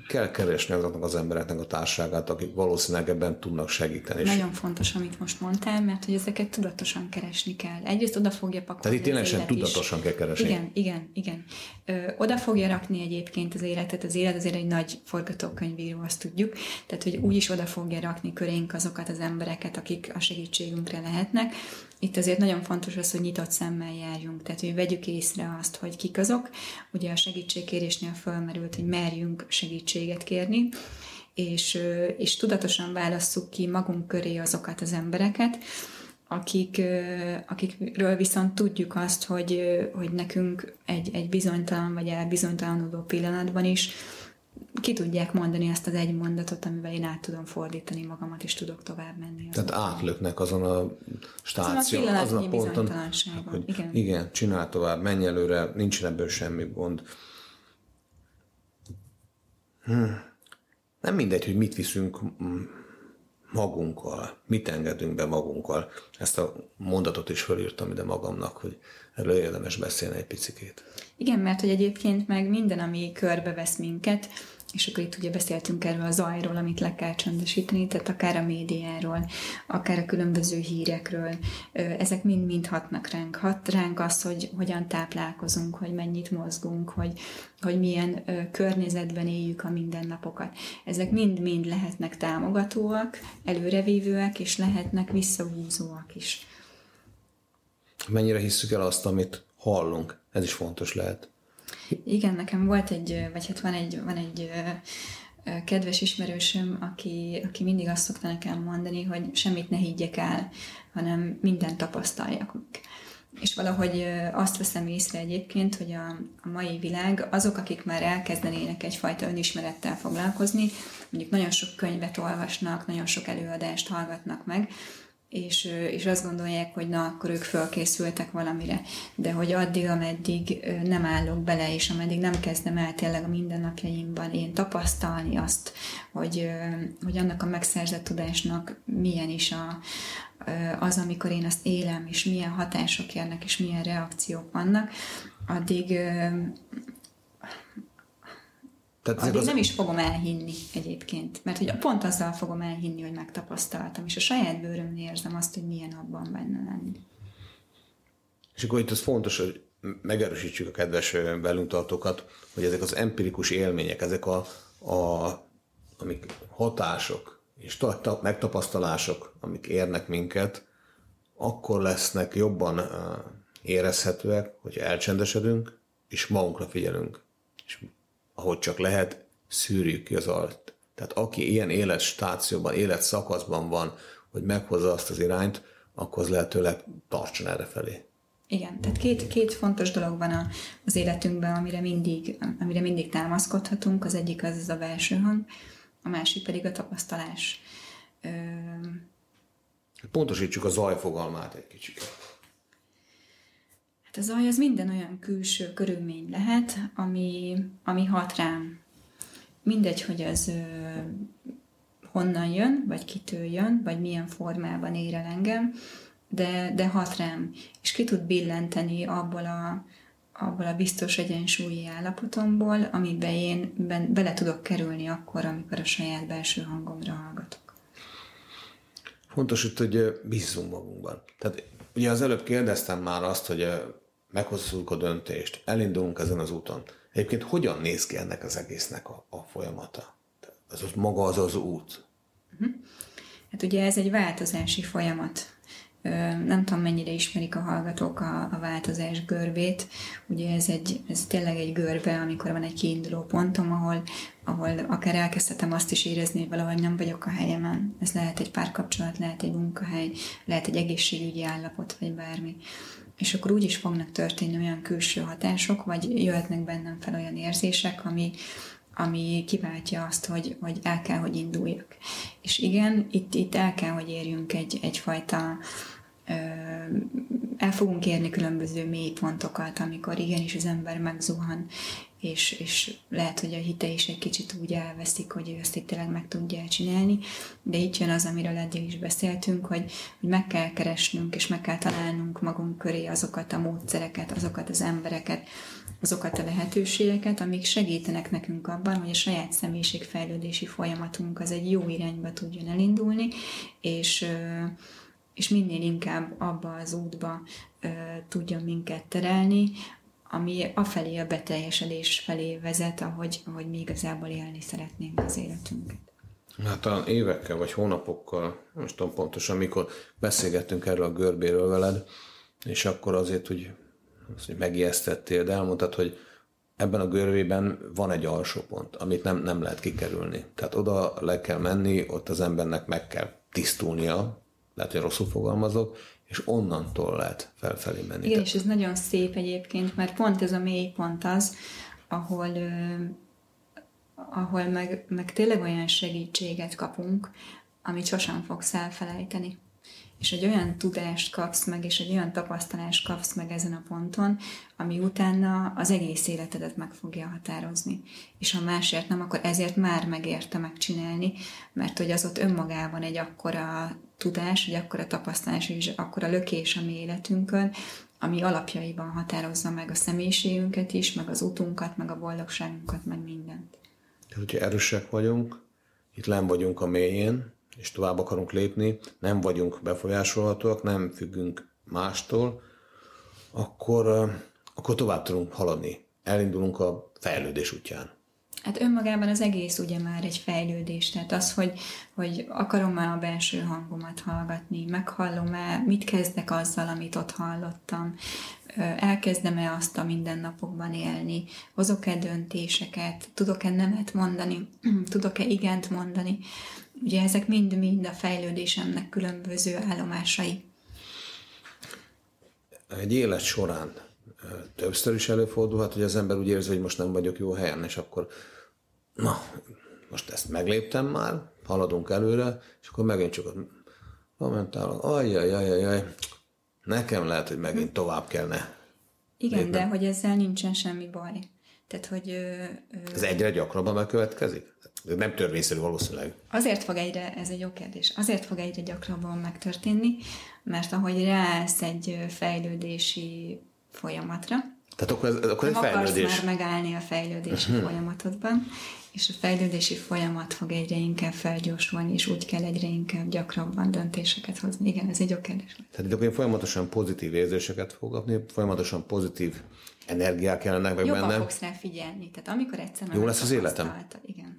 kell keresni azoknak az embereknek a társágát, akik valószínűleg ebben tudnak segíteni. Nagyon fontos, amit most mondtál, mert hogy ezeket tudatosan keresni kell. Egyrészt oda fogja pakolni Tehát itt tényleg tudatosan is. kell keresni. Igen, igen, igen. Ö, oda fogja rakni egyébként az életet, az élet azért egy nagy forgatókönyvíró, azt tudjuk. Tehát, hogy úgy is oda fogja rakni körénk azokat az embereket, akik a segítségünkre lehetnek, itt azért nagyon fontos az, hogy nyitott szemmel járjunk, tehát hogy vegyük észre azt, hogy kik azok. Ugye a segítségkérésnél felmerült, hogy merjünk segítséget kérni, és, és tudatosan válasszuk ki magunk köré azokat az embereket, akik, akikről viszont tudjuk azt, hogy, hogy nekünk egy, egy bizonytalan vagy elbizonytalanodó pillanatban is ki tudják mondani azt az egy mondatot, amivel én át tudom fordítani magamat, és tudok tovább menni. Tehát átlöknek azon a stáció, azon a, azon a ponton, hogy igen. igen, csinál tovább, menj előre, nincsen ebből semmi gond. Hm. Nem mindegy, hogy mit viszünk magunkkal, mit engedünk be magunkkal. Ezt a mondatot is felírtam ide magamnak, hogy erről érdemes beszélni egy picikét. Igen, mert hogy egyébként meg minden, ami körbevesz minket, és akkor itt ugye beszéltünk erről a zajról, amit le kell csendesíteni, tehát akár a médiáról, akár a különböző hírekről. Ezek mind-mind hatnak ránk. Hat ránk az, hogy hogyan táplálkozunk, hogy mennyit mozgunk, hogy, hogy milyen környezetben éljük a mindennapokat. Ezek mind-mind lehetnek támogatóak, előrevívőek, és lehetnek visszahúzóak is. Mennyire hisszük el azt, amit hallunk? Ez is fontos lehet. Igen, nekem volt egy, vagy hát van egy, van egy kedves ismerősöm, aki, aki mindig azt szokta nekem mondani, hogy semmit ne higgyek el, hanem mindent tapasztaljak meg. És valahogy azt veszem észre egyébként, hogy a, a mai világ, azok, akik már elkezdenének egyfajta önismerettel foglalkozni, mondjuk nagyon sok könyvet olvasnak, nagyon sok előadást hallgatnak meg, és, és azt gondolják, hogy na, akkor ők fölkészültek valamire. De hogy addig, ameddig nem állok bele, és ameddig nem kezdem el tényleg a mindennapjaimban én tapasztalni azt, hogy, hogy annak a megszerzett tudásnak milyen is a, az, amikor én azt élem, és milyen hatások érnek, és milyen reakciók vannak, addig tehát Addig az... nem is fogom elhinni egyébként, mert hogy pont azzal fogom elhinni, hogy megtapasztaltam, és a saját bőrömnél érzem azt, hogy milyen abban benne lenni. És akkor itt az fontos, hogy megerősítsük a kedves velünk tartókat, hogy ezek az empirikus élmények, ezek a, a amik hatások és megtapasztalások, amik érnek minket, akkor lesznek jobban érezhetőek, hogy elcsendesedünk, és magunkra figyelünk. És ahogy csak lehet, szűrjük ki az alt. Tehát aki ilyen életstációban, életszakaszban van, hogy meghozza azt az irányt, akkor az lehetőleg tartson erre felé. Igen, tehát két, két fontos dolog van a, az életünkben, amire mindig, amire mindig támaszkodhatunk. Az egyik az, az a belső hang, a másik pedig a tapasztalás. Ö... Pontosítsuk a zaj fogalmát egy kicsit. Hát a zaj az minden olyan külső körülmény lehet, ami, ami hat rám. Mindegy, hogy az ö, honnan jön, vagy kitől jön, vagy milyen formában ér el engem, de, de hat rám, és ki tud billenteni abból a, abból a biztos egyensúlyi állapotomból, amiben én ben, bele tudok kerülni akkor, amikor a saját belső hangomra hallgatok. Fontos itt, hogy bízzunk magunkban. Tehát ugye az előbb kérdeztem már azt, hogy meghozzuk a döntést, elindulunk ezen az úton. Egyébként hogyan néz ki ennek az egésznek a, a folyamata? Ez az maga az az út. Hát ugye ez egy változási folyamat. Nem tudom, mennyire ismerik a hallgatók a, a változás görbét. Ugye ez, egy, ez tényleg egy görbe, amikor van egy kiinduló pontom, ahol, ahol akár elkezdhetem azt is érezni, hogy valahogy nem vagyok a helyemen. Ez lehet egy párkapcsolat, lehet egy munkahely, lehet egy egészségügyi állapot, vagy bármi. És akkor úgy is fognak történni olyan külső hatások, vagy jöhetnek bennem fel olyan érzések, ami, ami kiváltja azt, hogy, hogy el kell, hogy induljak. És igen, itt, itt el kell, hogy érjünk egy, egyfajta el fogunk érni különböző mélypontokat, amikor igenis az ember megzuhan, és, és lehet, hogy a hite is egy kicsit úgy elveszik, hogy ő ezt itt tényleg meg tudja csinálni, de itt jön az, amiről eddig is beszéltünk, hogy, hogy meg kell keresnünk, és meg kell találnunk magunk köré azokat a módszereket, azokat az embereket, azokat a lehetőségeket, amik segítenek nekünk abban, hogy a saját személyiségfejlődési folyamatunk az egy jó irányba tudjon elindulni, és és minél inkább abba az útba tudjon minket terelni, ami afelé a beteljesedés felé vezet, ahogy, ahogy mi igazából élni szeretnénk az életünket. Hát talán évekkel vagy hónapokkal, most tudom pontosan, amikor beszélgettünk erről a görbéről veled, és akkor azért, hogy, azt, hogy megijesztettél, de elmondtad, hogy ebben a görbében van egy alsó pont, amit nem, nem lehet kikerülni. Tehát oda le kell menni, ott az embernek meg kell tisztulnia, lehet, hogy rosszul fogalmazok, és onnantól lehet felfelé menni. Igen, és ez nagyon szép egyébként, mert pont ez a mély pont az, ahol, ahol meg, meg tényleg olyan segítséget kapunk, amit sosem fogsz elfelejteni és egy olyan tudást kapsz meg, és egy olyan tapasztalást kapsz meg ezen a ponton, ami utána az egész életedet meg fogja határozni. És ha másért nem, akkor ezért már megérte megcsinálni, mert hogy az ott önmagában egy akkora tudás, egy akkora tapasztalás, és akkora lökés a mi életünkön, ami alapjaiban határozza meg a személyiségünket is, meg az utunkat, meg a boldogságunkat, meg mindent. Tehát, hogyha erősek vagyunk, itt len vagyunk a mélyén, és tovább akarunk lépni, nem vagyunk befolyásolhatóak, nem függünk mástól, akkor, akkor tovább tudunk haladni. Elindulunk a fejlődés útján. Hát önmagában az egész ugye már egy fejlődés, tehát az, hogy, hogy akarom-e a belső hangomat hallgatni, meghallom-e, mit kezdek azzal, amit ott hallottam, elkezdem-e azt a mindennapokban élni, hozok-e döntéseket, tudok-e nemet mondani, tudok-e igent mondani. Ugye ezek mind-mind a fejlődésemnek különböző állomásai. Egy élet során többször is előfordulhat, hogy az ember úgy érzi, hogy most nem vagyok jó helyen, és akkor na, most ezt megléptem már, haladunk előre, és akkor megint csak momentálon, ajjajajajaj, nekem lehet, hogy megint tovább kellene. Igen, lépnem. de hogy ezzel nincsen semmi baj. Tehát, hogy... Ö, ö, Ez egyre gyakrabban megkövetkezik? Nem törvényszerű valószínűleg. Azért fog egyre, ez egy jó kérdés, azért fog egyre gyakrabban megtörténni, mert ahogy ráállsz egy fejlődési folyamatra, tehát akkor ez, akkor egy fejlődés. akarsz már megállni a fejlődési uh-huh. folyamatodban, és a fejlődési folyamat fog egyre inkább felgyorsulni, és úgy kell egyre inkább gyakrabban döntéseket hozni. Igen, ez egy jó kérdés. Tehát itt folyamatosan pozitív érzéseket fog kapni, folyamatosan pozitív energiák jelennek meg Jobban bennem. fogsz rá figyelni. Tehát amikor egyszer Jó lesz az életem? Igen.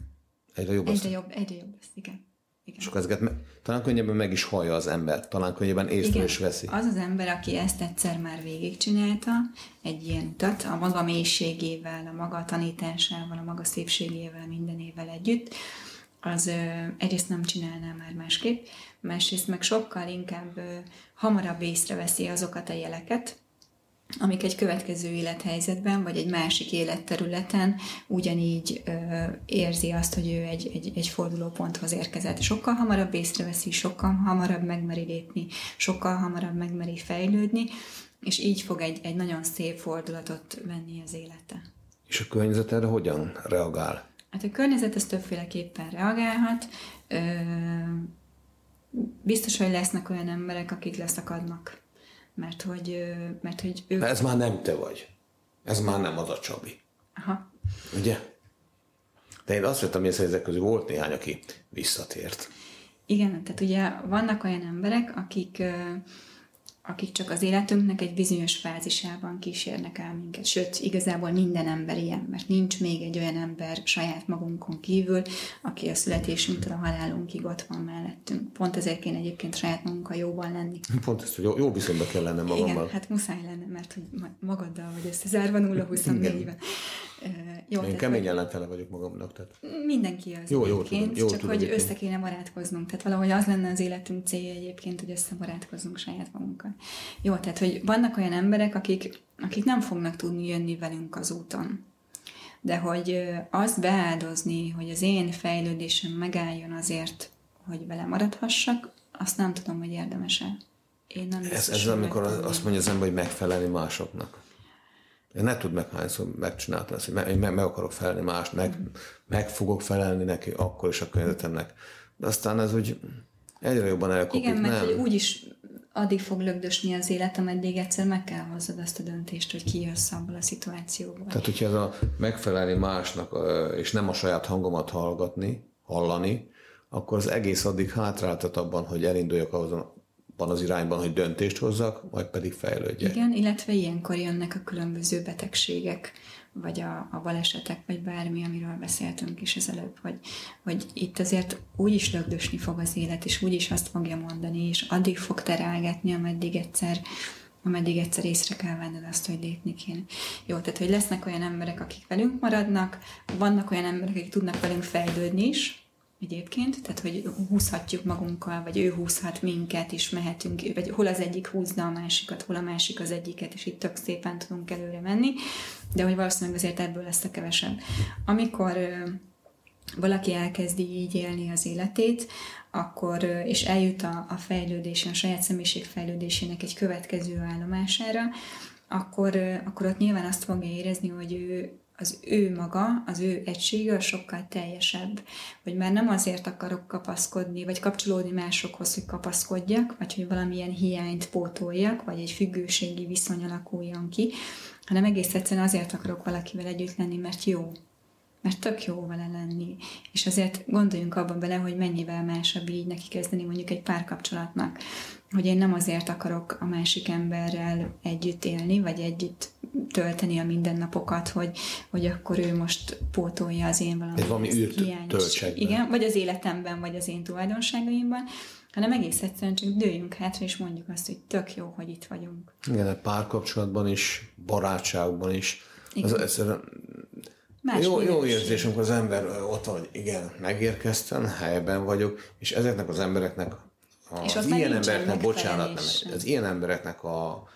Egyre jobb egyre Jobb, egyre jobb lesz, igen. Igen. És akkor ezeket talán könnyebben meg is hallja az ember, talán könnyebben észre is veszi. Az az ember, aki ezt egyszer már végigcsinálta, egy ilyen utat, a maga mélységével, a maga tanításával, a maga szépségével, mindenével együtt, az ö, egyrészt nem csinálná már másképp, másrészt meg sokkal inkább ö, hamarabb észreveszi azokat a jeleket, amik egy következő élethelyzetben, vagy egy másik életterületen ugyanígy ö, érzi azt, hogy ő egy, egy, egy fordulóponthoz érkezett. Sokkal hamarabb észreveszi, sokkal hamarabb megmeri lépni, sokkal hamarabb megmeri fejlődni, és így fog egy, egy nagyon szép fordulatot venni az élete. És a környezet erre hogyan reagál? Hát a környezet ez többféleképpen reagálhat. Ö, biztos, hogy lesznek olyan emberek, akik leszakadnak mert hogy, mert hogy ők... Ez már nem te vagy. Ez már nem az a Csabi. Aha. Ugye? De én azt vettem észre, hogy ezek közül volt néhány, aki visszatért. Igen, tehát ugye vannak olyan emberek, akik akik csak az életünknek egy bizonyos fázisában kísérnek el minket. Sőt, igazából minden ember ilyen, mert nincs még egy olyan ember saját magunkon kívül, aki a születésünktől a halálunkig ott van mellettünk. Pont ezért kéne egyébként saját magunkkal jóban lenni. Pont ezt, hogy jó, jó viszonyba kell lennem magammal. Igen, hát muszáj lenne, mert hogy magaddal vagy összezárva 0-24-ben. Jó, Én kemény ellenfele vagyok magamnak. Tehát... Mindenki az jó, jó, tudom, jó, csak tudom, hogy össze kéne barátkoznunk. Tehát valahogy az lenne az életünk célja egyébként, hogy összebarátkozzunk saját magunkkal. Jó, tehát hogy vannak olyan emberek, akik, akik nem fognak tudni jönni velünk az úton. De hogy azt beáldozni, hogy az én fejlődésem megálljon azért, hogy vele maradhassak, azt nem tudom, hogy érdemese. Én nem ez, ez amikor azt mondja az ember, hogy megfelelni másoknak. Én ne tud meg hányszor megcsináltam ezt, hogy meg, meg, meg akarok felelni mást, meg, meg fogok felelni neki akkor is a környezetemnek. De aztán ez úgy egyre jobban elkopik. Igen, mert nem? hogy is addig fog lögdösni az élet, ameddig egyszer meg kell hozzad azt a döntést, hogy kijössz abból a szituációból. Tehát, hogyha ez a megfelelni másnak, és nem a saját hangomat hallgatni, hallani, akkor az egész addig hátráltat abban, hogy elinduljak azon van az irányban, hogy döntést hozzak, majd pedig fejlődjek. Igen, illetve ilyenkor jönnek a különböző betegségek, vagy a, a balesetek, vagy bármi, amiről beszéltünk is ezelőbb, hogy, hogy itt azért úgy is lögdösni fog az élet, és úgy is azt fogja mondani, és addig fog terelgetni, ameddig egyszer ameddig egyszer észre kell venned azt, hogy lépni kéne. Jó, tehát hogy lesznek olyan emberek, akik velünk maradnak, vannak olyan emberek, akik tudnak velünk fejlődni is, egyébként, tehát hogy húzhatjuk magunkkal, vagy ő húzhat minket, és mehetünk, vagy hol az egyik húzna a másikat, hol a másik az egyiket, és itt tök szépen tudunk előre menni, de hogy valószínűleg azért ebből lesz a kevesebb. Amikor valaki elkezdi így élni az életét, akkor, és eljut a, a fejlődésen, a saját személyiség fejlődésének egy következő állomására, akkor, akkor ott nyilván azt fogja érezni, hogy ő az ő maga, az ő egysége sokkal teljesebb, hogy már nem azért akarok kapaszkodni, vagy kapcsolódni másokhoz, hogy kapaszkodjak, vagy hogy valamilyen hiányt pótoljak, vagy egy függőségi viszony alakuljon ki, hanem egész egyszerűen azért akarok valakivel együtt lenni, mert jó, mert tök jó vele lenni. És azért gondoljunk abban bele, hogy mennyivel másabb így neki kezdeni mondjuk egy párkapcsolatnak. Hogy én nem azért akarok a másik emberrel együtt élni, vagy együtt tölteni a mindennapokat, hogy, hogy akkor ő most pótolja az én valami, valami űrt Igen, vagy az életemben, vagy az én tulajdonságaimban, hanem egész egyszerűen csak dőjünk hátra, és mondjuk azt, hogy tök jó, hogy itt vagyunk. Igen, a párkapcsolatban is, barátságban is. Igen. Ez, ez, Más jó, jó érzés, amikor az ember ott van, hogy igen, megérkeztem, helyben vagyok, és ezeknek az embereknek, az, az ilyen embereknek, bocsánat, nem, az ilyen embereknek a,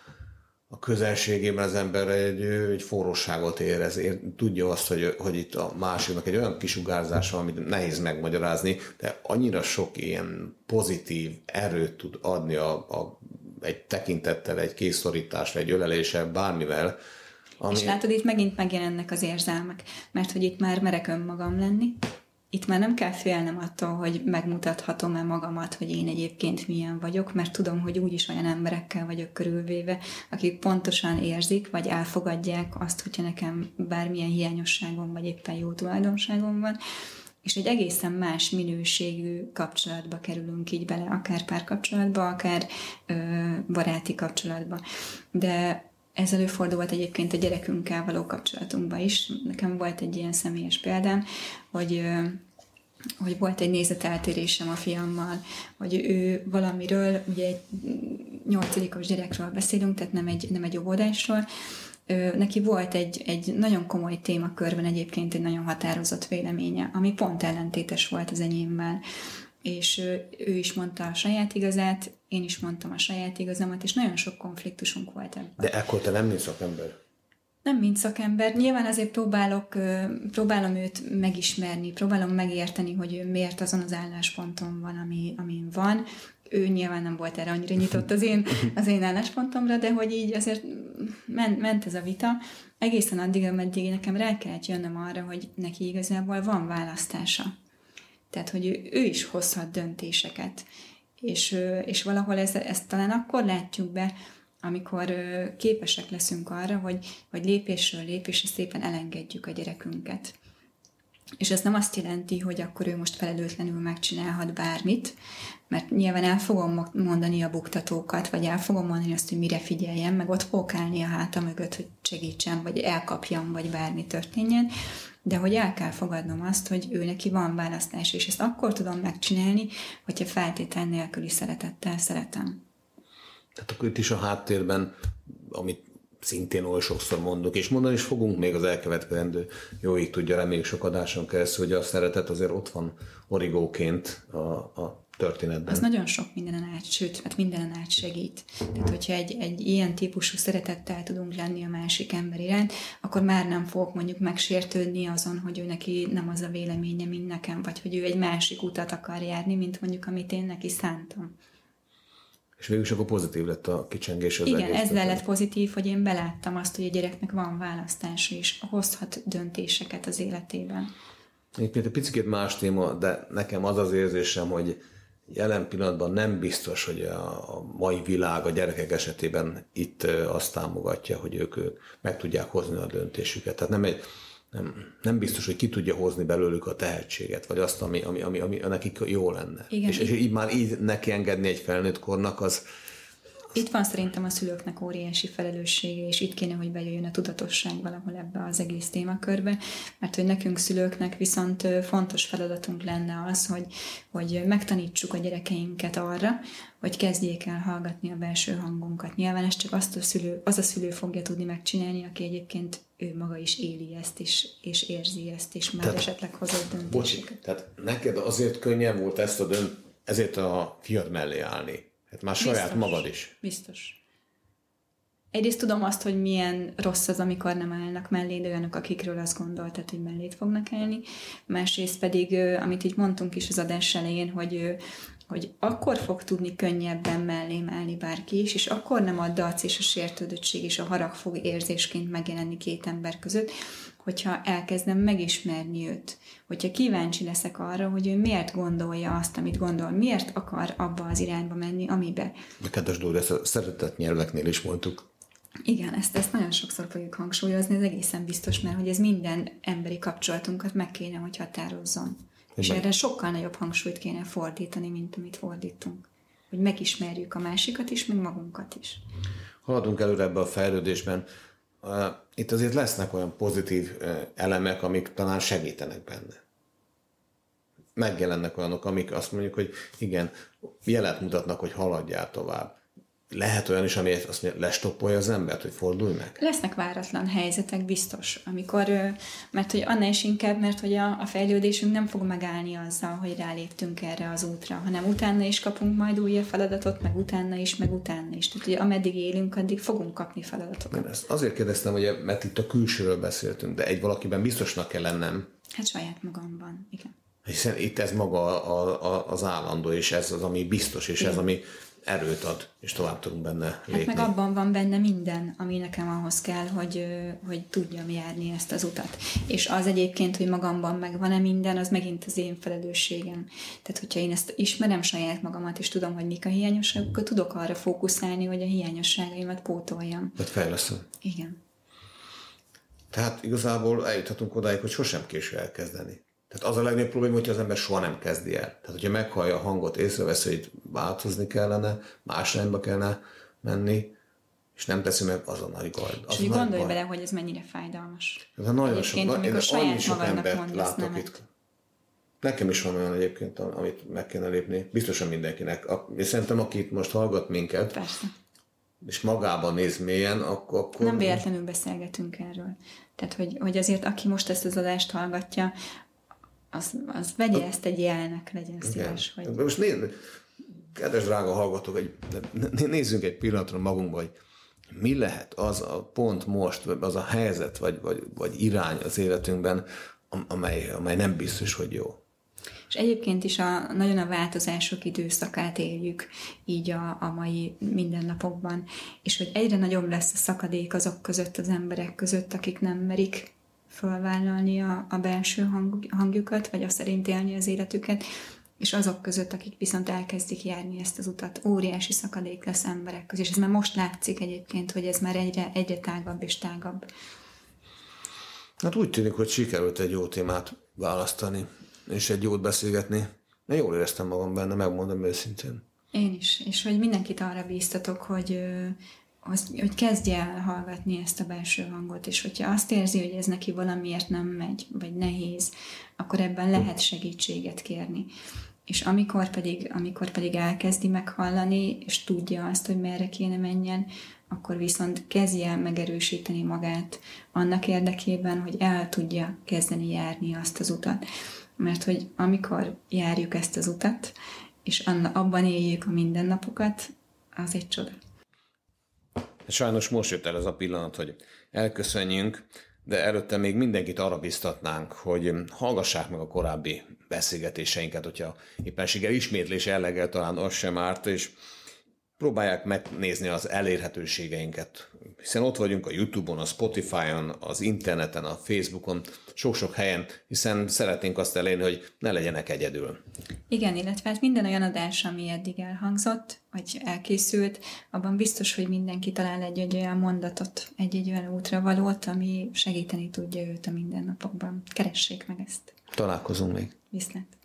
a közelségében az ember egy, egy forróságot érez, ér, tudja azt, hogy, hogy itt a másiknak egy olyan kisugárzása, amit nehéz megmagyarázni, de annyira sok ilyen pozitív erőt tud adni a, a, egy tekintettel, egy készszorításra, egy öleléssel, bármivel, ami... És látod, itt megint megjelennek az érzelmek, mert hogy itt már merek önmagam lenni, itt már nem kell félnem attól, hogy megmutathatom-e magamat, hogy én egyébként milyen vagyok, mert tudom, hogy úgyis olyan emberekkel vagyok körülvéve, akik pontosan érzik, vagy elfogadják azt, hogyha nekem bármilyen hiányosságom, vagy éppen jó tulajdonságom van, és egy egészen más minőségű kapcsolatba kerülünk így bele, akár párkapcsolatba, akár ö, baráti kapcsolatba. De ez előfordulhat egyébként a gyerekünkkel való kapcsolatunkban is. Nekem volt egy ilyen személyes példám, hogy hogy volt egy nézeteltérésem a fiammal, hogy ő valamiről, ugye egy nyolcadikos gyerekről beszélünk, tehát nem egy, nem egy óvodásról, neki volt egy, egy nagyon komoly témakörben egyébként egy nagyon határozott véleménye, ami pont ellentétes volt az enyémmel és ő is mondta a saját igazát, én is mondtam a saját igazamat, és nagyon sok konfliktusunk volt ebben. De ekkor te nem mint szakember? Nem mint szakember. Nyilván azért próbálok, próbálom őt megismerni, próbálom megérteni, hogy ő miért azon az állásponton van, ami, amin van. Ő nyilván nem volt erre annyira nyitott az én, az én álláspontomra, de hogy így azért ment, ment ez a vita. Egészen addig, ameddig nekem rá kellett jönnöm arra, hogy neki igazából van választása tehát, hogy ő, ő is hozhat döntéseket. És, és valahol ez, ezt talán akkor látjuk be, amikor képesek leszünk arra, hogy, hogy lépésről lépésre szépen elengedjük a gyerekünket. és ez nem azt jelenti, hogy akkor ő most felelőtlenül megcsinálhat bármit, mert nyilván el fogom mondani a buktatókat, vagy el fogom mondani azt, hogy mire figyeljen, meg ott fogok állni a háta mögött, hogy segítsen, vagy elkapjam, vagy bármi történjen, de hogy el kell fogadnom azt, hogy ő neki van választás, és ezt akkor tudom megcsinálni, hogyha feltétel nélküli szeretettel szeretem. Tehát akkor itt is a háttérben, amit szintén oly sokszor mondok, és mondani is fogunk még az elkövetkezendő jóig tudja, reméljük sok adáson keresztül, hogy a szeretet azért ott van origóként a, a történetben. Az nagyon sok mindenen át, sőt, hát mindenen át segít. Tehát, hogyha egy, egy ilyen típusú szeretettel tudunk lenni a másik ember iránt, akkor már nem fogok mondjuk megsértődni azon, hogy ő neki nem az a véleménye, mint nekem, vagy hogy ő egy másik utat akar járni, mint mondjuk amit én neki szántam. És végül is akkor pozitív lett a kicsengés az Igen, egész ezzel történet. lett pozitív, hogy én beláttam azt, hogy a gyereknek van választása, és hozhat döntéseket az életében. Egyébként egy picit más téma, de nekem az az érzésem, hogy jelen pillanatban nem biztos, hogy a mai világ a gyerekek esetében itt azt támogatja, hogy ők, ők meg tudják hozni a döntésüket. Tehát nem, egy, nem, nem biztos, hogy ki tudja hozni belőlük a tehetséget, vagy azt, ami, ami, ami, ami nekik jó lenne. Igen. És, és így már így neki engedni egy felnőtt kornak, az, Itt van szerintem a szülőknek óriási felelőssége, és itt kéne, hogy bejöjjön a tudatosság valahol ebbe az egész témakörbe, mert hogy nekünk szülőknek viszont fontos feladatunk lenne az, hogy, hogy megtanítsuk a gyerekeinket arra, hogy kezdjék el hallgatni a belső hangunkat. Nyilván ez csak azt a szülő, az a szülő fogja tudni megcsinálni, aki egyébként ő maga is éli ezt, és, és érzi ezt, és már Tehát- esetleg hozott bocsi, döntéseket. tehát neked azért könnyebb volt ezt a dönt, ezért a fiad mellé állni. Hát már saját Biztos. magad is. Biztos. Egyrészt tudom azt, hogy milyen rossz az, amikor nem állnak melléd olyanok, akikről azt gondoltad, hogy mellét fognak állni. Másrészt pedig, amit így mondtunk is az adás elején, hogy, hogy akkor fog tudni könnyebben mellém állni bárki is, és akkor nem a dac és a sértődöttség és a harag fog érzésként megjelenni két ember között, hogyha elkezdem megismerni őt, hogyha kíváncsi leszek arra, hogy ő miért gondolja azt, amit gondol, miért akar abba az irányba menni, amibe. A kedves Dóri, ezt a szeretett nyelveknél is mondtuk. Igen, ezt, ezt nagyon sokszor fogjuk hangsúlyozni, ez egészen biztos, mert hogy ez minden emberi kapcsolatunkat meg kéne, hogy határozzon. És erre sokkal nagyobb hangsúlyt kéne fordítani, mint amit fordítunk. Hogy megismerjük a másikat is, meg magunkat is. haladunk előre ebbe a fejlődésben. Itt azért lesznek olyan pozitív elemek, amik talán segítenek benne. Megjelennek olyanok, amik azt mondjuk, hogy igen, jelet mutatnak, hogy haladjál tovább. Lehet olyan is, ami azt mondja, lestoppolja az embert, hogy fordulj meg? Lesznek váratlan helyzetek, biztos, amikor, mert hogy annál is inkább, mert hogy a, a fejlődésünk nem fog megállni azzal, hogy ráléptünk erre az útra, hanem utána is kapunk majd újabb feladatot, meg utána is, meg utána is. Tehát, hogy ameddig élünk, addig fogunk kapni feladatokat. Én ezt azért kérdeztem, hogy mert itt a külsőről beszéltünk, de egy valakiben biztosnak kell lennem, Hát saját magamban, igen. hiszen itt ez maga a, a, az állandó, és ez az, ami biztos, és ez, ami erőt ad, és tovább tudunk benne Hát lépni. meg abban van benne minden, ami nekem ahhoz kell, hogy, hogy tudjam járni ezt az utat. És az egyébként, hogy magamban megvan-e minden, az megint az én felelősségem. Tehát, hogyha én ezt ismerem saját magamat, és tudom, hogy mik a hiányosságok, akkor tudok arra fókuszálni, hogy a hiányosságaimat pótoljam. Vagy fejlesztő. Igen. Tehát igazából eljuthatunk odáig, hogy sosem késő elkezdeni. Tehát az a legnagyobb probléma, hogy az ember soha nem kezdi el. Tehát, hogyha meghallja a hangot, észreveszi, hogy változni kellene, más irányba kellene menni, és nem teszi meg, az a nagy. Az És úgy gondolj baj. bele, hogy ez mennyire fájdalmas. Ez a nagyon Egyébként, sok, amikor én saját annyi sok embert látok itt. Nekem is van olyan egyébként, amit meg kéne lépni. Biztosan mindenkinek. A- És szerintem, aki itt most hallgat minket, Persze. és magában néz mélyen, akkor... akkor Nem véletlenül beszélgetünk erről. Tehát, hogy, hogy azért, aki most ezt az adást hallgatja, az, az vegye ezt egy jelnek, legyen szíves. Hogy... Most nézd, kedves drága hallgatók, egy, né- nézzünk egy pillanatra magunkba, hogy mi lehet az a pont most, az a helyzet, vagy, vagy, vagy irány az életünkben, am- amely, amely nem biztos, hogy jó. És egyébként is a, nagyon a változások időszakát éljük így a, a mai mindennapokban, és hogy egyre nagyobb lesz a szakadék azok között, az emberek között, akik nem merik fölvállalni a, a belső hang, hangjukat, vagy azt szerint élni az életüket, és azok között, akik viszont elkezdik járni ezt az utat. Óriási szakadék lesz emberek között, és ez már most látszik egyébként, hogy ez már egyre, egyre tágabb és tágabb. Hát úgy tűnik, hogy sikerült egy jó témát választani, és egy jót beszélgetni. Én jól éreztem magam benne, megmondom őszintén. Én is, és hogy mindenkit arra bíztatok, hogy, hogy, hogy kezdje el hallgatni ezt a belső hangot, és hogyha azt érzi, hogy ez neki valamiért nem megy, vagy nehéz, akkor ebben lehet segítséget kérni. És amikor pedig, amikor pedig elkezdi meghallani, és tudja azt, hogy merre kéne menjen, akkor viszont kezdje el megerősíteni magát annak érdekében, hogy el tudja kezdeni járni azt az utat. Mert hogy amikor járjuk ezt az utat, és abban éljük a mindennapokat, az egy csoda. Sajnos most jött el ez a pillanat, hogy elköszönjünk, de előtte még mindenkit arra biztatnánk, hogy hallgassák meg a korábbi beszélgetéseinket, hogyha éppenséggel ismétlés jelleggel talán az sem árt, és próbálják megnézni az elérhetőségeinket, hiszen ott vagyunk a YouTube-on, a Spotify-on, az interneten, a Facebookon, sok-sok helyen, hiszen szeretnénk azt elérni, hogy ne legyenek egyedül. Igen, illetve hát minden olyan adás, ami eddig elhangzott, vagy elkészült, abban biztos, hogy mindenki talál egy-egy olyan mondatot, egy-egy olyan útravalót, ami segíteni tudja őt a mindennapokban. Keressék meg ezt. Találkozunk még. Viszlát.